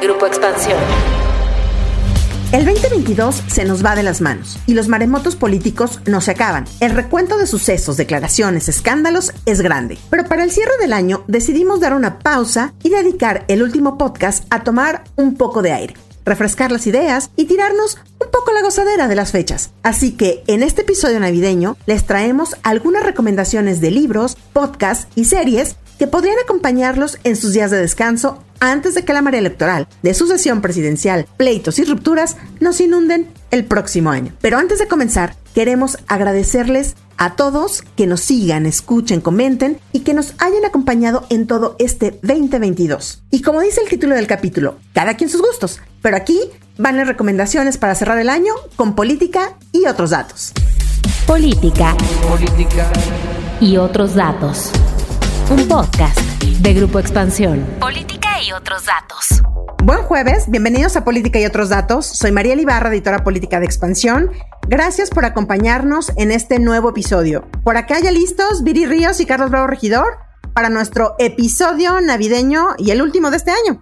Grupo Expansión. El 2022 se nos va de las manos y los maremotos políticos no se acaban. El recuento de sucesos, declaraciones, escándalos es grande. Pero para el cierre del año decidimos dar una pausa y dedicar el último podcast a tomar un poco de aire refrescar las ideas y tirarnos un poco la gozadera de las fechas. Así que en este episodio navideño les traemos algunas recomendaciones de libros, podcasts y series que podrían acompañarlos en sus días de descanso antes de que la marea electoral de sucesión presidencial, pleitos y rupturas nos inunden el próximo año. Pero antes de comenzar, queremos agradecerles a todos que nos sigan, escuchen, comenten y que nos hayan acompañado en todo este 2022. Y como dice el título del capítulo, cada quien sus gustos, pero aquí van las recomendaciones para cerrar el año con política y otros datos. Política. Política. Y otros datos. Un podcast de Grupo Expansión. Política y otros datos. Buen jueves, bienvenidos a Política y otros datos. Soy María Ibarra, editora política de Expansión. Gracias por acompañarnos en este nuevo episodio. Por acá ya listos Viri Ríos y Carlos Bravo Regidor para nuestro episodio navideño y el último de este año.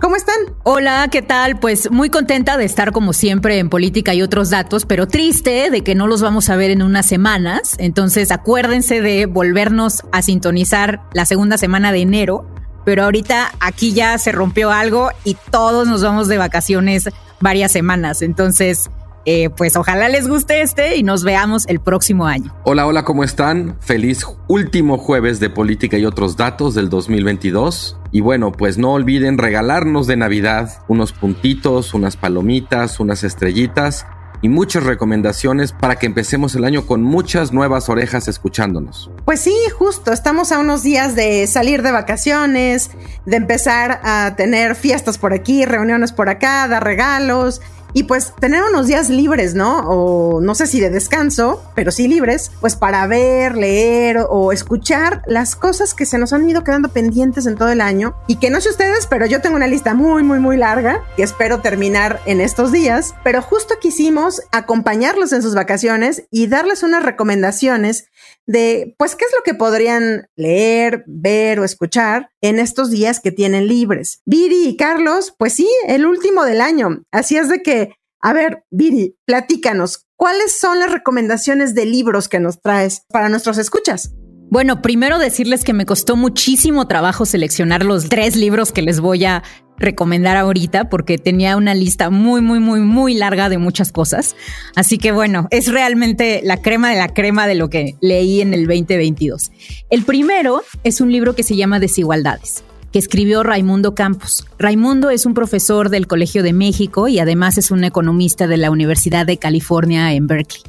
¿Cómo están? Hola, ¿qué tal? Pues muy contenta de estar como siempre en política y otros datos, pero triste de que no los vamos a ver en unas semanas. Entonces acuérdense de volvernos a sintonizar la segunda semana de enero. Pero ahorita aquí ya se rompió algo y todos nos vamos de vacaciones varias semanas. Entonces, eh, pues ojalá les guste este y nos veamos el próximo año. Hola, hola, ¿cómo están? Feliz último jueves de política y otros datos del 2022. Y bueno, pues no olviden regalarnos de Navidad unos puntitos, unas palomitas, unas estrellitas y muchas recomendaciones para que empecemos el año con muchas nuevas orejas escuchándonos. Pues sí, justo, estamos a unos días de salir de vacaciones, de empezar a tener fiestas por aquí, reuniones por acá, dar regalos y pues tener unos días libres, ¿no? O no sé si de descanso, pero sí libres, pues para ver, leer o escuchar las cosas que se nos han ido quedando pendientes en todo el año y que no sé ustedes, pero yo tengo una lista muy, muy, muy larga que espero terminar en estos días, pero justo quisimos acompañarlos en sus vacaciones y darles unas recomendaciones de, pues, qué es lo que podrían leer, ver o escuchar en estos días que tienen libres. Viri y Carlos, pues sí, el último del año. Así es de que, a ver, Viri, platícanos, ¿cuáles son las recomendaciones de libros que nos traes para nuestros escuchas? Bueno, primero decirles que me costó muchísimo trabajo seleccionar los tres libros que les voy a recomendar ahorita porque tenía una lista muy, muy, muy, muy larga de muchas cosas. Así que bueno, es realmente la crema de la crema de lo que leí en el 2022. El primero es un libro que se llama Desigualdades que escribió Raimundo Campos. Raimundo es un profesor del Colegio de México y además es un economista de la Universidad de California en Berkeley.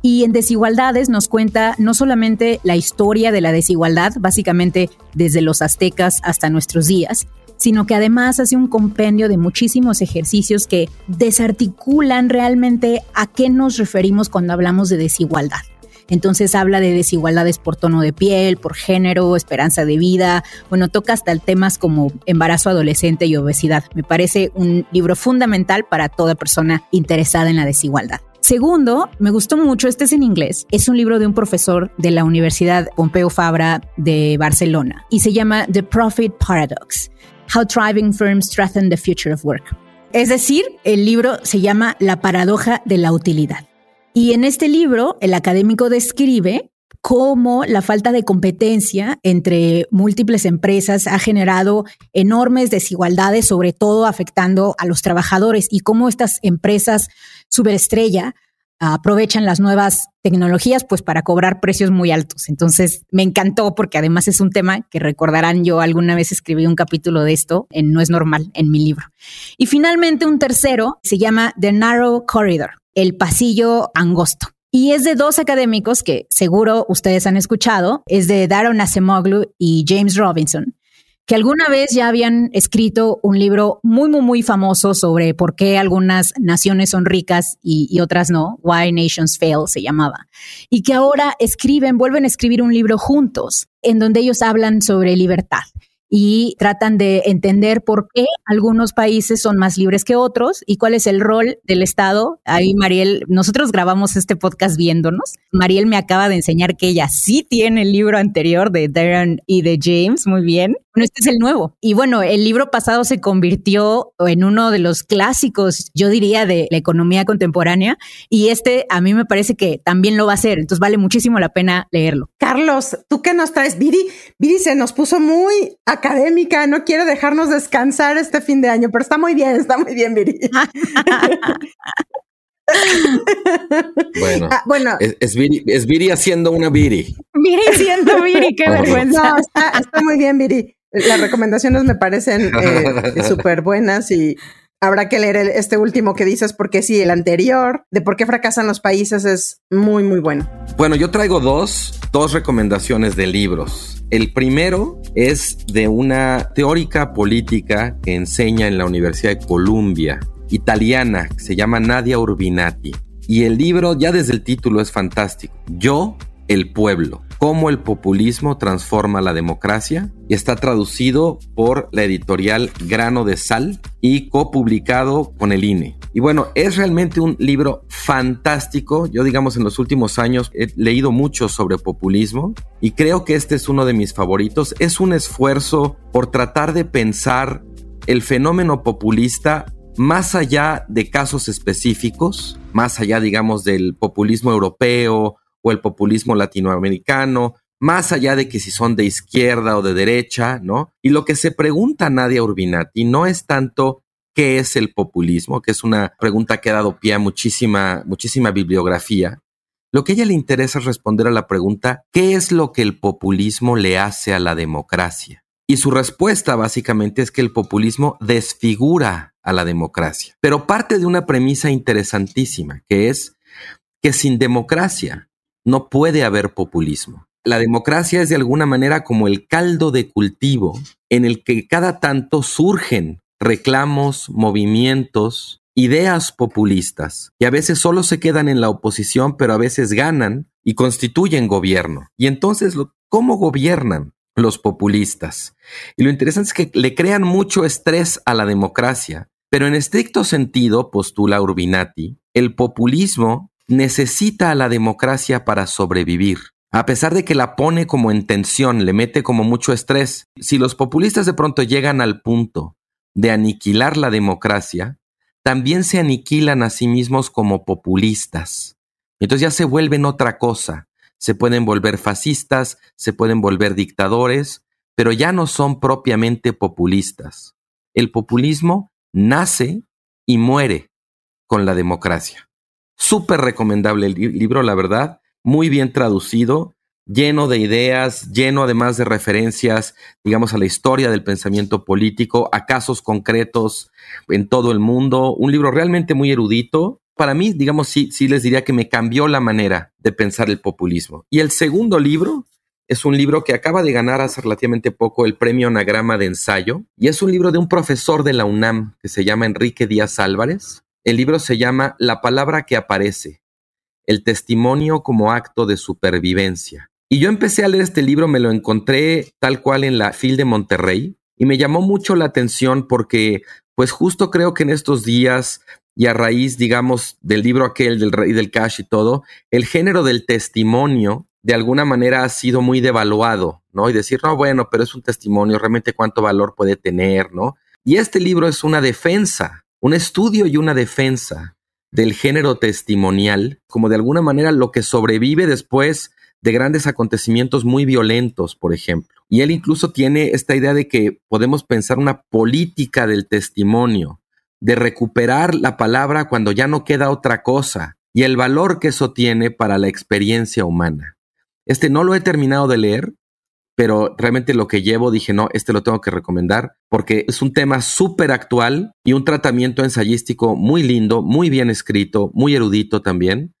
Y en Desigualdades nos cuenta no solamente la historia de la desigualdad, básicamente desde los aztecas hasta nuestros días, sino que además hace un compendio de muchísimos ejercicios que desarticulan realmente a qué nos referimos cuando hablamos de desigualdad. Entonces habla de desigualdades por tono de piel, por género, esperanza de vida. Bueno, toca hasta temas como embarazo adolescente y obesidad. Me parece un libro fundamental para toda persona interesada en la desigualdad. Segundo, me gustó mucho, este es en inglés, es un libro de un profesor de la Universidad Pompeu Fabra de Barcelona y se llama The Profit Paradox, How Thriving Firms Strengthen the Future of Work. Es decir, el libro se llama La paradoja de la utilidad. Y en este libro, el académico describe cómo la falta de competencia entre múltiples empresas ha generado enormes desigualdades, sobre todo afectando a los trabajadores y cómo estas empresas superestrella aprovechan las nuevas tecnologías pues para cobrar precios muy altos. Entonces me encantó porque además es un tema que recordarán yo alguna vez escribí un capítulo de esto en No es normal en mi libro. Y finalmente un tercero se llama The Narrow Corridor, el pasillo angosto. Y es de dos académicos que seguro ustedes han escuchado, es de Daron Acemoglu y James Robinson, que alguna vez ya habían escrito un libro muy, muy, muy famoso sobre por qué algunas naciones son ricas y, y otras no. Why Nations Fail se llamaba. Y que ahora escriben, vuelven a escribir un libro juntos en donde ellos hablan sobre libertad y tratan de entender por qué algunos países son más libres que otros y cuál es el rol del Estado. Ahí Mariel, nosotros grabamos este podcast viéndonos. Mariel me acaba de enseñar que ella sí tiene el libro anterior de Darren y de James, muy bien. Bueno, este es el nuevo. Y bueno, el libro pasado se convirtió en uno de los clásicos, yo diría, de la economía contemporánea. Y este a mí me parece que también lo va a hacer. Entonces vale muchísimo la pena leerlo. Carlos, ¿tú qué nos traes? Viri, Viri se nos puso muy académica, no quiere dejarnos descansar este fin de año, pero está muy bien, está muy bien, Viri. bueno, ah, bueno. Es, Viri, haciendo una Viri. Viri siendo Viri, qué vergüenza. No, está, muy bien, Viri. Las recomendaciones me parecen eh, súper buenas y habrá que leer este último que dices porque sí, el anterior de por qué fracasan los países es muy, muy bueno. Bueno, yo traigo dos, dos recomendaciones de libros. El primero es de una teórica política que enseña en la Universidad de Columbia, italiana, que se llama Nadia Urbinati. Y el libro, ya desde el título, es fantástico. Yo, el pueblo cómo el populismo transforma la democracia y está traducido por la editorial Grano de Sal y copublicado con el INE. Y bueno, es realmente un libro fantástico. Yo digamos en los últimos años he leído mucho sobre populismo y creo que este es uno de mis favoritos. Es un esfuerzo por tratar de pensar el fenómeno populista más allá de casos específicos, más allá digamos del populismo europeo o el populismo latinoamericano, más allá de que si son de izquierda o de derecha, ¿no? Y lo que se pregunta Nadia Urbinati no es tanto qué es el populismo, que es una pregunta que ha dado pie a muchísima, muchísima bibliografía. Lo que a ella le interesa es responder a la pregunta, ¿qué es lo que el populismo le hace a la democracia? Y su respuesta básicamente es que el populismo desfigura a la democracia, pero parte de una premisa interesantísima, que es que sin democracia no puede haber populismo. La democracia es de alguna manera como el caldo de cultivo en el que cada tanto surgen reclamos, movimientos, ideas populistas, y a veces solo se quedan en la oposición, pero a veces ganan y constituyen gobierno. Y entonces, ¿cómo gobiernan los populistas? Y lo interesante es que le crean mucho estrés a la democracia, pero en estricto sentido, postula Urbinati, el populismo necesita a la democracia para sobrevivir. A pesar de que la pone como en tensión, le mete como mucho estrés, si los populistas de pronto llegan al punto de aniquilar la democracia, también se aniquilan a sí mismos como populistas. Entonces ya se vuelven otra cosa. Se pueden volver fascistas, se pueden volver dictadores, pero ya no son propiamente populistas. El populismo nace y muere con la democracia. Súper recomendable el libro, la verdad, muy bien traducido, lleno de ideas, lleno además de referencias, digamos, a la historia del pensamiento político, a casos concretos en todo el mundo. Un libro realmente muy erudito. Para mí, digamos, sí, sí les diría que me cambió la manera de pensar el populismo. Y el segundo libro es un libro que acaba de ganar hace relativamente poco el premio Anagrama de Ensayo y es un libro de un profesor de la UNAM que se llama Enrique Díaz Álvarez el libro se llama La palabra que aparece, el testimonio como acto de supervivencia. Y yo empecé a leer este libro, me lo encontré tal cual en la FIL de Monterrey y me llamó mucho la atención porque pues justo creo que en estos días y a raíz, digamos, del libro aquel del rey del cash y todo, el género del testimonio de alguna manera ha sido muy devaluado, ¿no? Y decir, no, bueno, pero es un testimonio, realmente cuánto valor puede tener, ¿no? Y este libro es una defensa un estudio y una defensa del género testimonial como de alguna manera lo que sobrevive después de grandes acontecimientos muy violentos, por ejemplo. Y él incluso tiene esta idea de que podemos pensar una política del testimonio, de recuperar la palabra cuando ya no queda otra cosa, y el valor que eso tiene para la experiencia humana. Este no lo he terminado de leer, pero realmente lo que llevo dije, no, este lo tengo que recomendar porque es un tema súper actual y un tratamiento ensayístico muy lindo, muy bien escrito, muy erudito también,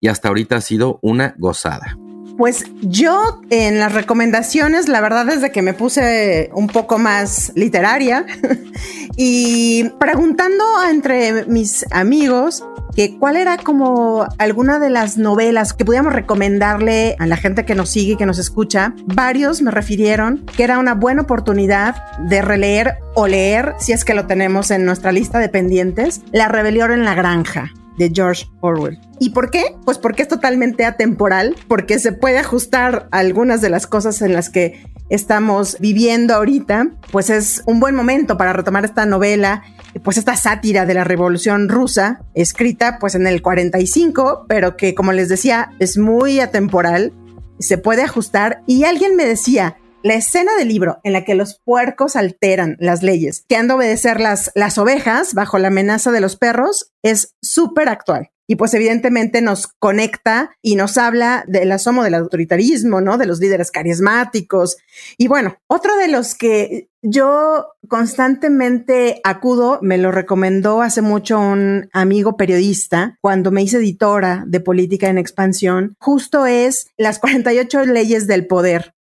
y hasta ahorita ha sido una gozada. Pues yo en las recomendaciones, la verdad es que me puse un poco más literaria y preguntando entre mis amigos que cuál era como alguna de las novelas que pudiéramos recomendarle a la gente que nos sigue y que nos escucha. Varios me refirieron que era una buena oportunidad de releer o leer, si es que lo tenemos en nuestra lista de pendientes, La rebelión en la granja de George Orwell. ¿Y por qué? Pues porque es totalmente atemporal, porque se puede ajustar a algunas de las cosas en las que estamos viviendo ahorita, pues es un buen momento para retomar esta novela, pues esta sátira de la Revolución Rusa, escrita pues en el 45, pero que como les decía es muy atemporal, se puede ajustar y alguien me decía, la escena del libro en la que los puercos alteran las leyes que han de obedecer las, las ovejas bajo la amenaza de los perros es súper actual. Y pues evidentemente nos conecta y nos habla del asomo del autoritarismo, ¿no? De los líderes carismáticos. Y bueno, otro de los que yo constantemente acudo, me lo recomendó hace mucho un amigo periodista cuando me hice editora de política en expansión, justo es las 48 leyes del poder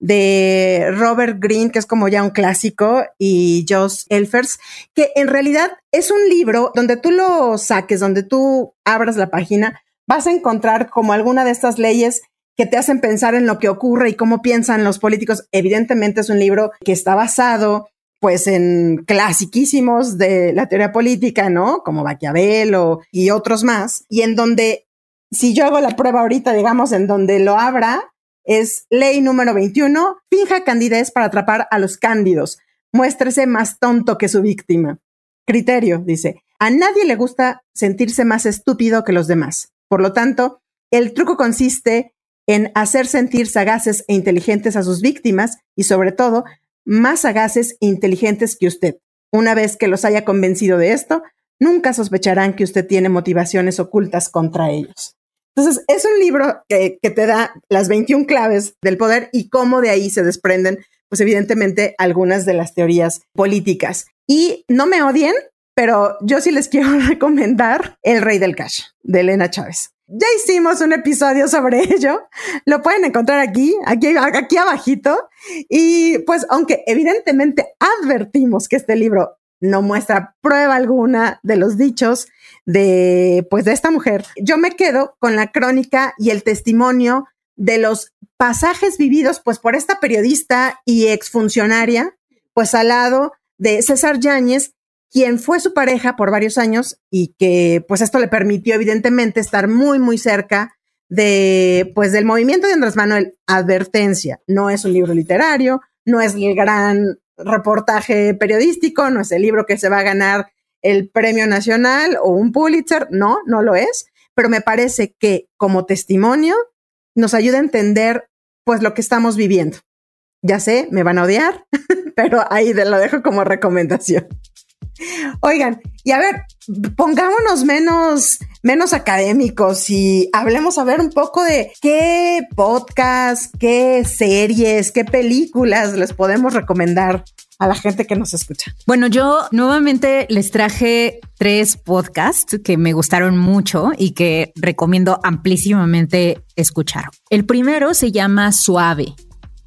de Robert Greene, que es como ya un clásico, y Josh Elfers, que en realidad es un libro donde tú lo saques, donde tú abras la página, vas a encontrar como alguna de estas leyes que te hacen pensar en lo que ocurre y cómo piensan los políticos. Evidentemente es un libro que está basado pues en clasiquísimos de la teoría política, ¿no? Como Maquiavelo y otros más, y en donde si yo hago la prueba ahorita, digamos, en donde lo abra, es ley número 21, finja candidez para atrapar a los cándidos. Muéstrese más tonto que su víctima. Criterio, dice, a nadie le gusta sentirse más estúpido que los demás. Por lo tanto, el truco consiste en hacer sentir sagaces e inteligentes a sus víctimas y sobre todo, más sagaces e inteligentes que usted. Una vez que los haya convencido de esto, nunca sospecharán que usted tiene motivaciones ocultas contra ellos. Entonces, es un libro que, te da las 21 claves del poder y cómo de ahí se desprenden, pues evidentemente, algunas de las teorías políticas. Y no me odien, pero yo sí les quiero recomendar El Rey del Cash, de Elena Chávez. Ya hicimos un episodio sobre ello. Lo pueden encontrar aquí, aquí, aquí abajito. Y pues, aunque evidentemente advertimos que este libro no muestra prueba alguna de los dichos de, pues, de esta mujer. Yo me quedo con la crónica y el testimonio de los pasajes vividos, pues, por esta periodista y exfuncionaria, pues, al lado de César Yáñez, quien fue su pareja por varios años y que, pues, esto le permitió, evidentemente, estar muy, muy cerca de, pues, del movimiento de Andrés Manuel. Advertencia, no es un libro literario, no es el gran reportaje periodístico, no es el libro que se va a ganar el premio nacional o un Pulitzer, no, no lo es, pero me parece que como testimonio nos ayuda a entender pues lo que estamos viviendo. Ya sé, me van a odiar, pero ahí lo dejo como recomendación. Oigan, y a ver, pongámonos menos, menos académicos y hablemos a ver un poco de qué podcast, qué series, qué películas les podemos recomendar a la gente que nos escucha. Bueno, yo nuevamente les traje tres podcasts que me gustaron mucho y que recomiendo amplísimamente escuchar. El primero se llama Suave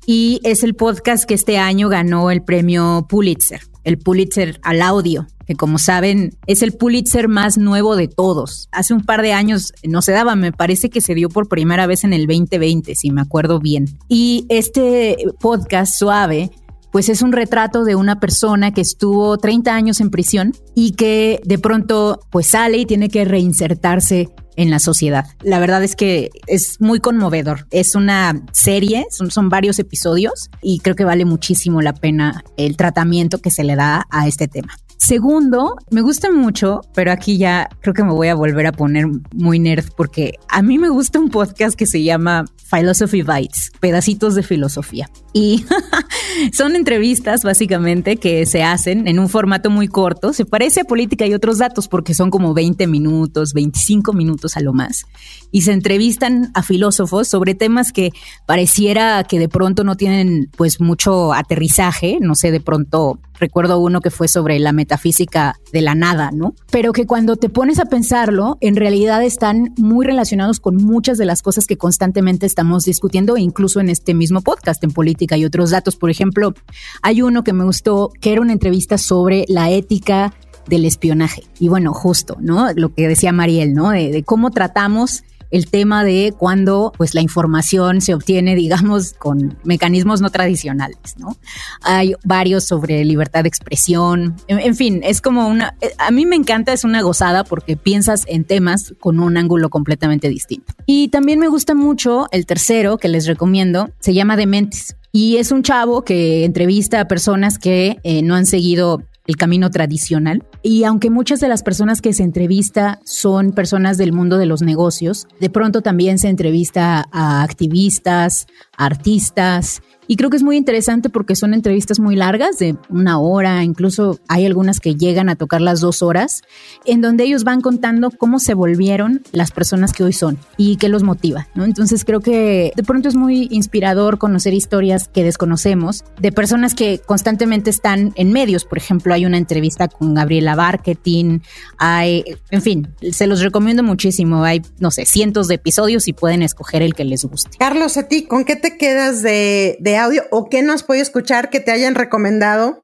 y es el podcast que este año ganó el premio Pulitzer el Pulitzer al audio, que como saben es el Pulitzer más nuevo de todos. Hace un par de años no se daba, me parece que se dio por primera vez en el 2020, si me acuerdo bien. Y este podcast suave pues es un retrato de una persona que estuvo 30 años en prisión y que de pronto pues sale y tiene que reinsertarse en la sociedad. La verdad es que es muy conmovedor. Es una serie, son, varios episodios y creo que vale muchísimo la pena el tratamiento que se le da a este tema. Segundo, me gusta mucho, pero aquí ya creo que me voy a volver a poner muy nerd porque a mí me gusta un podcast que se llama Philosophy Bites, pedacitos de filosofía. Y son entrevistas básicamente que se hacen en un formato muy corto. Se parece a política y otros datos porque son como 20 minutos, 25 minutos a lo más. Y se entrevistan a filósofos sobre temas que pareciera que de pronto no tienen pues mucho aterrizaje. No sé, de pronto recuerdo uno que fue sobre la metafísica de la nada, ¿no? Pero que cuando te pones a pensarlo, en realidad están muy relacionados con muchas de las cosas que constantemente estamos discutiendo, incluso en este mismo podcast, en política y otros datos. Por ejemplo, hay uno que me gustó, que era una entrevista sobre la ética del espionaje. Y bueno, justo, ¿no? Lo que decía Mariel, ¿no? De, de cómo tratamos el tema de cuando pues la información se obtiene, digamos, con mecanismos no tradicionales, ¿no? Hay varios sobre libertad de expresión, en, fin, es como una, a mí me encanta, es una gozada porque piensas en temas con un ángulo completamente distinto. Y también me gusta mucho el tercero que les recomiendo, se llama Dementes. Y es un chavo que entrevista a personas que eh, no han seguido el camino tradicional. Y aunque muchas de las personas que se entrevista son personas del mundo de los negocios, de pronto también se entrevista a activistas, artistas y creo que es muy interesante porque son entrevistas muy largas, de una hora, incluso hay algunas que llegan a tocar las dos horas, en donde ellos van contando cómo se volvieron las personas que hoy son y qué los motiva, ¿no? Entonces creo que de pronto es muy inspirador conocer historias que desconocemos de personas que constantemente están en medios. Por ejemplo, hay una entrevista con Gabriela Barketing, hay, en fin, se los recomiendo muchísimo. Hay, no sé, cientos de episodios y pueden escoger el que les guste. Carlos, a ti, ¿con qué te quedas de, de audio o qué no has podido escuchar que te hayan recomendado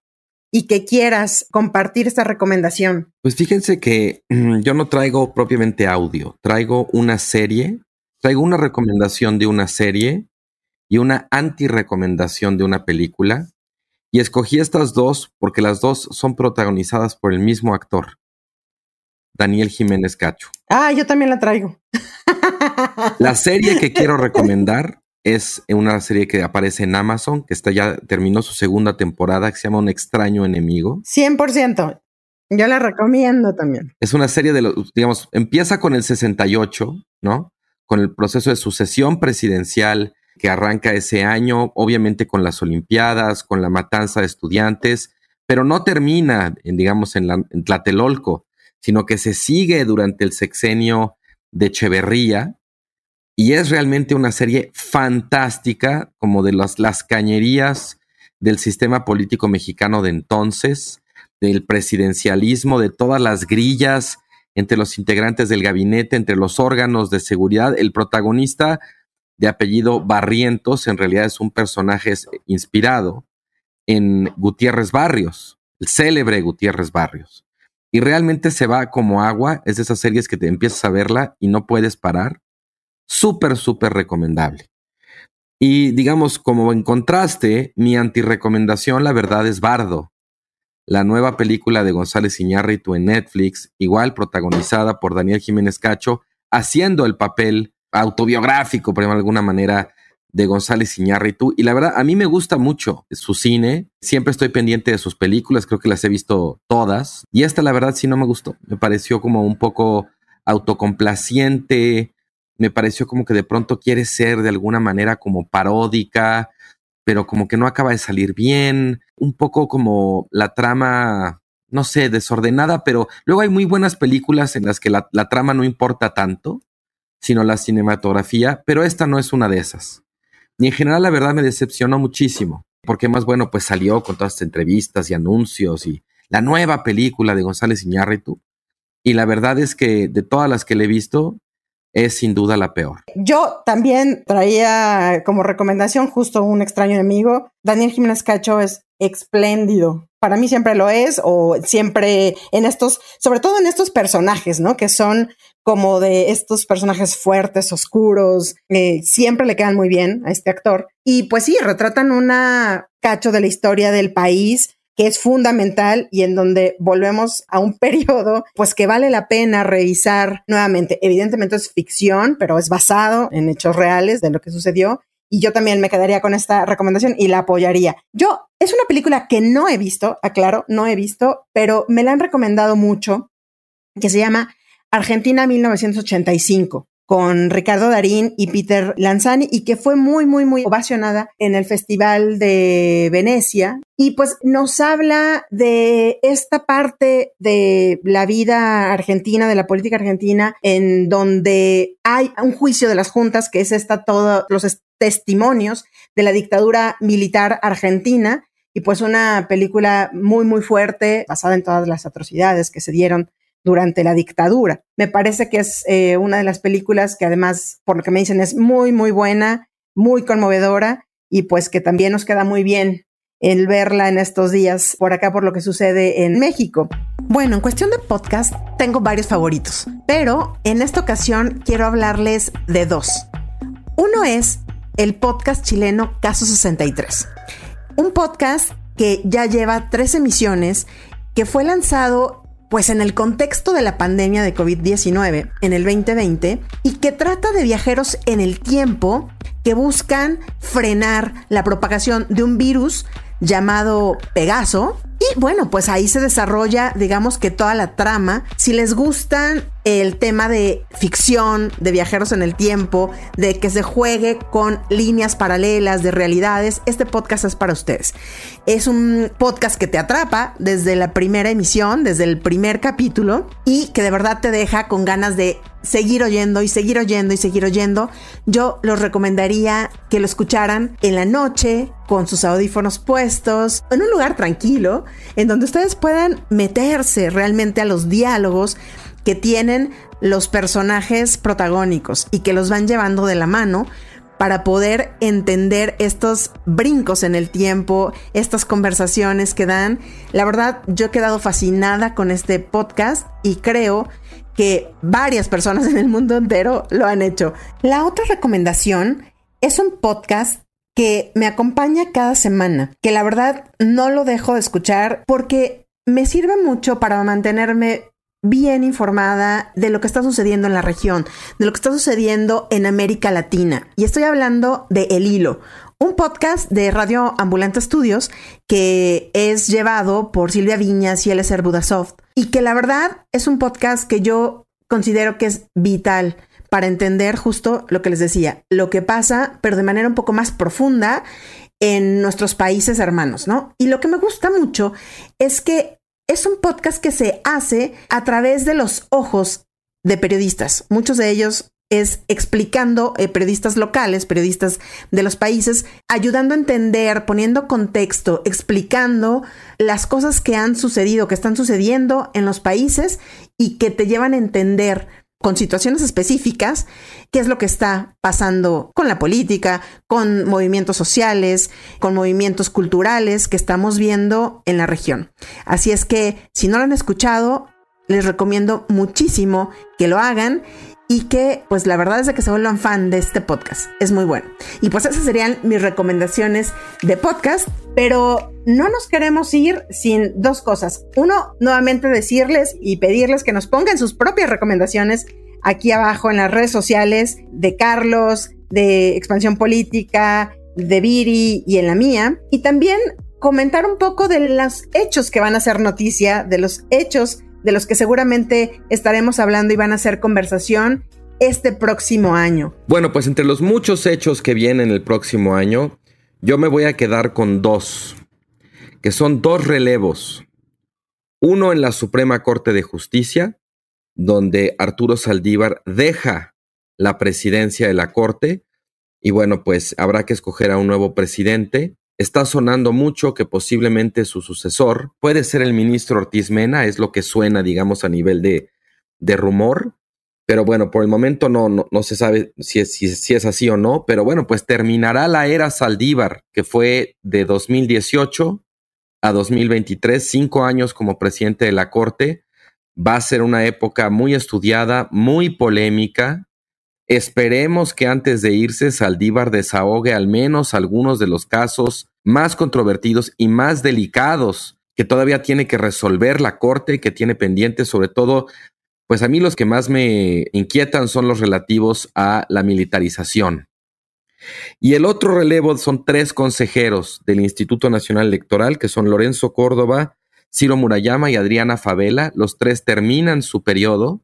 y que quieras compartir esta recomendación? Pues fíjense que mm, yo no traigo propiamente audio, traigo una serie, traigo una recomendación de una serie y una anti-recomendación de una película. Y escogí estas dos porque las dos son protagonizadas por el mismo actor, Daniel Jiménez Cacho. Ah, yo también la traigo. La serie que quiero recomendar es una serie que aparece en Amazon, que está ya terminó su segunda temporada, que se llama Un extraño enemigo. 100%. Yo la recomiendo también. Es una serie de los, digamos, empieza con el 68, ¿no? Con el proceso de sucesión presidencial que arranca ese año, obviamente con las Olimpiadas, con la matanza de estudiantes, pero no termina, en, digamos, en, la, en Tlatelolco, sino que se sigue durante el sexenio de Echeverría, y es realmente una serie fantástica, como de las, las cañerías del sistema político mexicano de entonces, del presidencialismo, de todas las grillas entre los integrantes del gabinete, entre los órganos de seguridad. El protagonista de apellido Barrientos en realidad es un personaje inspirado en Gutiérrez Barrios, el célebre Gutiérrez Barrios. Y realmente se va como agua, es de esas series que te empiezas a verla y no puedes parar súper, súper recomendable. Y digamos, como en contraste, mi antirecomendación, la verdad, es Bardo, la nueva película de González Iñárritu en Netflix, igual protagonizada por Daniel Jiménez Cacho, haciendo el papel autobiográfico, por de alguna manera, de González Iñárritu. Y la verdad, a mí me gusta mucho su cine. Siempre estoy pendiente de sus películas, creo que las he visto todas. Y esta, la verdad, sí no me gustó. Me pareció como un poco autocomplaciente, me pareció como que de pronto quiere ser de alguna manera como paródica, pero como que no acaba de salir bien, un poco como la trama, no sé, desordenada, pero luego hay muy buenas películas en las que la, trama no importa tanto, sino la cinematografía, pero esta no es una de esas. Y en general la verdad me decepcionó muchísimo, porque más bueno, pues salió con todas estas entrevistas y anuncios y la nueva película de González Iñárritu. Y la verdad es que de todas las que le he visto, es sin duda la peor. Yo también traía como recomendación justo un extraño enemigo. Daniel Jiménez Cacho es espléndido. Para mí siempre lo es, o siempre en estos, sobre todo en estos personajes, ¿no? Que son como de estos personajes fuertes, oscuros, eh, siempre le quedan muy bien a este actor. Y pues sí, retratan una cacho de la historia del país que es fundamental y en donde volvemos a un periodo, pues que vale la pena revisar nuevamente. Evidentemente es ficción, pero es basado en hechos reales de lo que sucedió. Y yo también me quedaría con esta recomendación y la apoyaría. Yo, es una película que no he visto, aclaro, no he visto, pero me la han recomendado mucho, que se llama Argentina 1985 con Ricardo Darín y Peter Lanzani y que fue muy, muy, muy ovacionada en el Festival de Venecia. Y pues nos habla de esta parte de la vida argentina, de la política argentina, en donde hay un juicio de las juntas, que es esta todos los testimonios de la dictadura militar argentina y pues una película muy, muy fuerte, basada en todas las atrocidades que se dieron durante la dictadura. Me parece que es eh, una de las películas que además, por lo que me dicen, es muy, muy buena, muy conmovedora y pues que también nos queda muy bien el verla en estos días por acá por lo que sucede en México. Bueno, en cuestión de podcast tengo varios favoritos, pero en esta ocasión quiero hablarles de dos. Uno es el podcast chileno Caso 63, un podcast que ya lleva tres emisiones, que fue lanzado pues en el contexto de la pandemia de COVID-19 en el 2020 y que trata de viajeros en el tiempo que buscan frenar la propagación de un virus llamado Pegaso. Y bueno, pues ahí se desarrolla, digamos que toda la trama. Si les gustan el tema de ficción, de viajeros en el tiempo, de que se juegue con líneas paralelas de realidades, este podcast es para ustedes. Es un podcast que te atrapa desde la primera emisión, desde el primer capítulo y que de verdad te deja con ganas de seguir oyendo y seguir oyendo y seguir oyendo, yo los recomendaría que lo escucharan en la noche con sus audífonos puestos, en un lugar tranquilo, en donde ustedes puedan meterse realmente a los diálogos que tienen los personajes protagónicos y que los van llevando de la mano para poder entender estos brincos en el tiempo, estas conversaciones que dan. La verdad, yo he quedado fascinada con este podcast y creo que varias personas en el mundo entero lo han hecho. La otra recomendación es un podcast que me acompaña cada semana, que la verdad no lo dejo de escuchar porque me sirve mucho para mantenerme bien informada de lo que está sucediendo en la región, de lo que está sucediendo en América Latina. Y estoy hablando de El Hilo, un podcast de Radio Ambulante Studios que es llevado por Silvia Viñas y Eliezer Budasov y que la verdad es un podcast que yo considero que es vital para entender justo lo que les decía, lo que pasa, pero de manera un poco más profunda en nuestros países hermanos, ¿no? Y lo que me gusta mucho es que es un podcast que se hace a través de los ojos de periodistas. Muchos de ellos es explicando eh, periodistas locales, periodistas de los países, ayudando a entender, poniendo contexto, explicando las cosas que han sucedido, que están sucediendo en los países y que te llevan a entender con situaciones específicas qué es lo que está pasando con la política, con movimientos sociales, con movimientos culturales que estamos viendo en la región. Así es que si no lo han escuchado, les recomiendo muchísimo que lo hagan y que pues la verdad es de que se vuelvan fan de este podcast. Es muy bueno. Y pues esas serían mis recomendaciones de podcast, pero no nos queremos ir sin dos cosas. Uno, nuevamente decirles y pedirles que nos pongan sus propias recomendaciones aquí abajo en las redes sociales de Carlos, de Expansión Política, de Viri y en la mía. Y también comentar un poco de los hechos que van a ser noticia, de los hechos de los que seguramente estaremos hablando y van a ser conversación este próximo año. Bueno, pues entre los muchos hechos que vienen el próximo año, yo me voy a quedar con dos, que son dos relevos. Uno en la Suprema Corte de Justicia, donde Arturo Saldívar deja la presidencia de la Corte y bueno, pues habrá que escoger a un nuevo presidente. Está sonando mucho que posiblemente su sucesor puede ser el ministro Ortiz Mena, es lo que suena, digamos, a nivel de, de rumor. Pero bueno, por el momento no, no, se sabe si es, si, es así o no. Pero bueno, pues terminará la era Saldívar, que fue de 2018 a 2023, cinco años como presidente de la Corte. Va a ser una época muy estudiada, muy polémica, Esperemos que antes de irse Saldívar desahogue al menos algunos de los casos más controvertidos y más delicados que todavía tiene que resolver la Corte, que tiene pendientes, sobre todo, pues a mí los que más me inquietan son los relativos a la militarización. Y el otro relevo son tres consejeros del Instituto Nacional Electoral, que son Lorenzo Córdoba, Ciro Murayama y Adriana Favela. Los tres terminan su periodo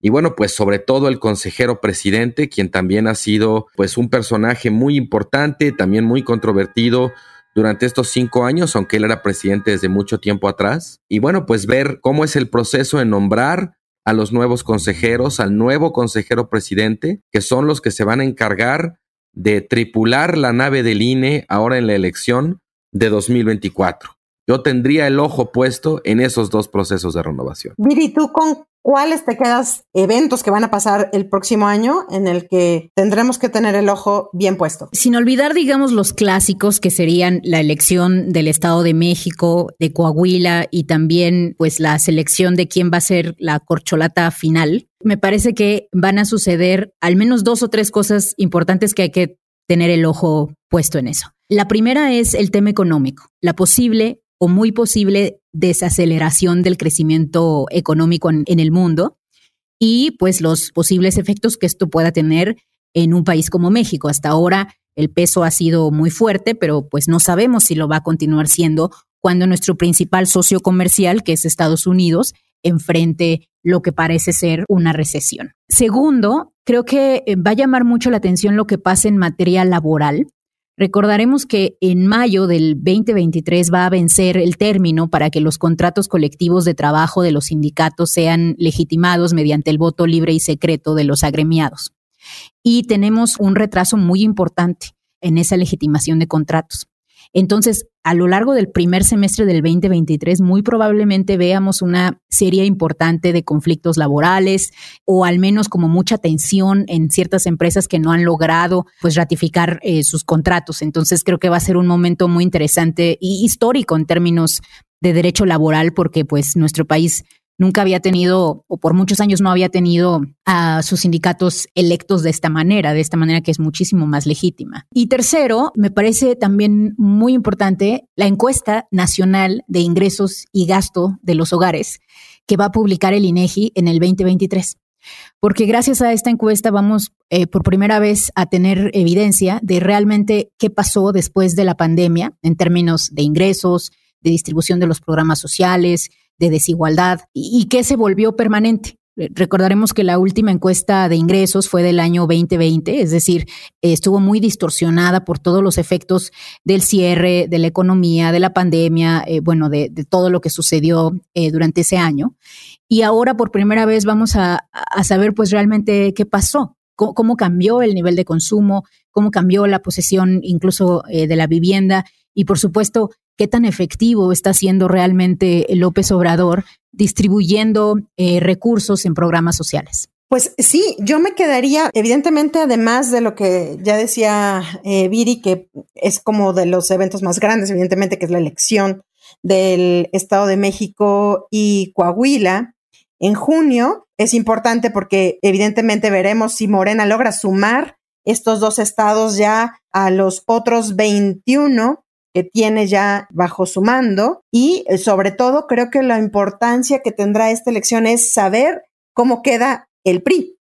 y bueno, pues sobre todo el consejero presidente, quien también ha sido pues un personaje muy importante, también muy controvertido durante estos cinco años, aunque él era presidente desde mucho tiempo atrás. Y bueno, pues ver cómo es el proceso de nombrar a los nuevos consejeros, al nuevo consejero presidente, que son los que se van a encargar de tripular la nave del INE ahora en la elección de 2024. Yo tendría el ojo puesto en esos dos procesos de renovación. Viri, ¿tú con cuáles te quedas eventos que van a pasar el próximo año en el que tendremos que tener el ojo bien puesto? Sin olvidar, digamos, los clásicos que serían la elección del Estado de México, de Coahuila y también pues la selección de quién va a ser la corcholata final. Me parece que van a suceder al menos dos o tres cosas importantes que hay que tener el ojo puesto en eso. La primera es el tema económico, la posible o muy posible desaceleración del crecimiento económico en, el mundo y pues los posibles efectos que esto pueda tener en un país como México. Hasta ahora el peso ha sido muy fuerte, pero pues no sabemos si lo va a continuar siendo cuando nuestro principal socio comercial, que es Estados Unidos, enfrente lo que parece ser una recesión. Segundo, creo que eh, va a llamar mucho la atención lo que pasa en materia laboral. Recordaremos que en mayo del 2023 va a vencer el término para que los contratos colectivos de trabajo de los sindicatos sean legitimados mediante el voto libre y secreto de los agremiados. Y tenemos un retraso muy importante en esa legitimación de contratos. Entonces, a lo largo del primer semestre del 2023, muy probablemente veamos una serie importante de conflictos laborales o al menos como mucha tensión en ciertas empresas que no han logrado pues ratificar eh, sus contratos. Entonces, creo que va a ser un momento muy interesante y histórico en términos de derecho laboral porque pues nuestro país nunca había tenido, o por muchos años no había tenido a sus sindicatos electos de esta manera, de esta manera que es muchísimo más legítima. Y tercero, me parece también muy importante la encuesta nacional de ingresos y gasto de los hogares que va a publicar el INEGI en el 2023 porque gracias a esta encuesta vamos eh, por primera vez a tener evidencia de realmente qué pasó después de la pandemia en términos de ingresos, de distribución de los programas sociales, de desigualdad y, que se volvió permanente. Recordaremos que la última encuesta de ingresos fue del año 2020, es decir, estuvo muy distorsionada por todos los efectos del cierre, de la economía, de la pandemia, eh, bueno, de, todo lo que sucedió eh, durante ese año. Y ahora por primera vez vamos a, saber pues realmente qué pasó, cómo, cambió el nivel de consumo, cómo cambió la posesión incluso eh, de la vivienda y por supuesto qué tan efectivo está siendo realmente López Obrador distribuyendo eh, recursos en programas sociales. Pues sí, yo me quedaría, evidentemente, además de lo que ya decía eh, Viri, que es como de los eventos más grandes, evidentemente, que es la elección del Estado de México y Coahuila en junio. Es importante porque evidentemente veremos si Morena logra sumar estos dos estados ya a los otros 21 que tiene ya bajo su mando y eh, sobre todo creo que la importancia que tendrá esta elección es saber cómo queda el PRI.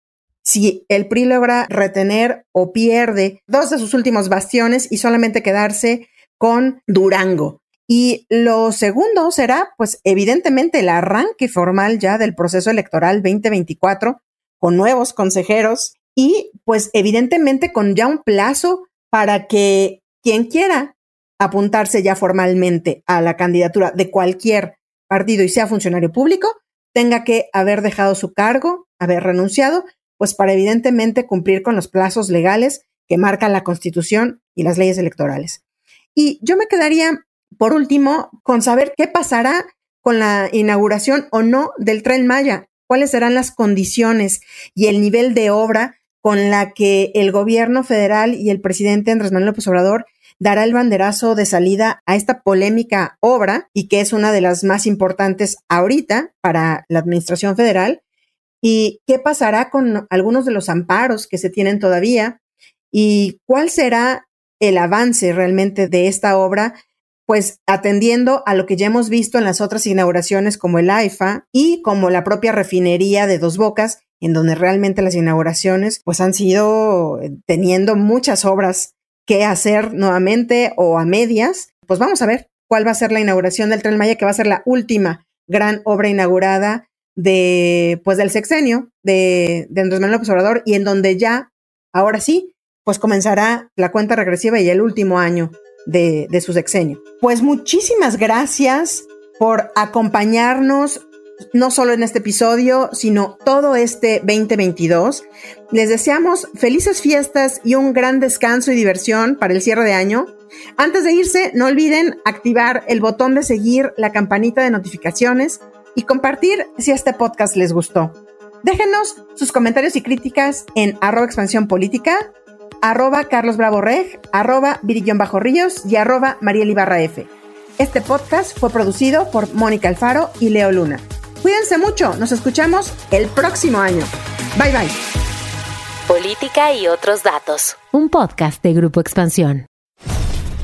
Si el PRI logra retener o pierde dos de sus últimos bastiones y solamente quedarse con Durango. Y lo segundo será, pues evidentemente, el arranque formal ya del proceso electoral 2024 con nuevos consejeros y pues evidentemente con ya un plazo para que quien quiera apuntarse ya formalmente a la candidatura de cualquier partido y sea funcionario público, tenga que haber dejado su cargo, haber renunciado, pues para evidentemente cumplir con los plazos legales que marcan la Constitución y las leyes electorales. Y yo me quedaría, por último, con saber qué pasará con la inauguración o no del tren Maya, cuáles serán las condiciones y el nivel de obra con la que el gobierno federal y el presidente Andrés Manuel López Obrador dará el banderazo de salida a esta polémica obra y que es una de las más importantes ahorita para la Administración Federal. ¿Y qué pasará con algunos de los amparos que se tienen todavía? ¿Y cuál será el avance realmente de esta obra? Pues atendiendo a lo que ya hemos visto en las otras inauguraciones como el AIFA y como la propia refinería de Dos Bocas, en donde realmente las inauguraciones pues han sido eh, teniendo muchas obras qué hacer nuevamente o a medias, pues vamos a ver cuál va a ser la inauguración del Tren Maya, que va a ser la última gran obra inaugurada de, pues, del sexenio de, Andrés Manuel López Obrador y en donde ya, ahora sí, pues comenzará la cuenta regresiva y el último año de su sexenio. Pues muchísimas gracias por acompañarnos no solo en este episodio, sino todo este 2022. Les deseamos felices fiestas y un gran descanso y diversión para el cierre de año. Antes de irse, no olviden activar el botón de seguir, la campanita de notificaciones y compartir si este podcast les gustó. Déjenos sus comentarios y críticas en arroba expansión política, arroba carlos bravo reg, arroba bajo ríos y arroba mariel ibarra f. Este podcast fue producido por Mónica Alfaro y Leo Luna. Cuídense mucho, nos escuchamos el próximo año. Bye bye. Política y otros datos. Un podcast de Grupo Expansión.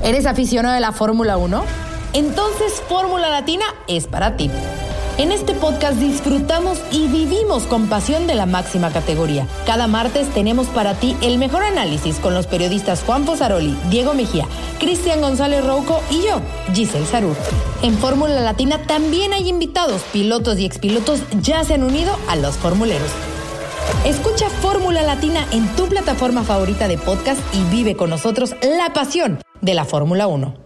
¿Eres aficionado de la Fórmula 1? Entonces Fórmula Latina es para ti. En este podcast disfrutamos y vivimos con pasión de la máxima categoría. Cada martes tenemos para ti el mejor análisis con los periodistas Juan Posaroli, Diego Mejía, Cristian González Rouco y yo, Giselle Sarur. En Fórmula Latina también hay invitados, pilotos y expilotos ya se han unido a los formuleros. Escucha Fórmula Latina en tu plataforma favorita de podcast y vive con nosotros la pasión de la Fórmula 1.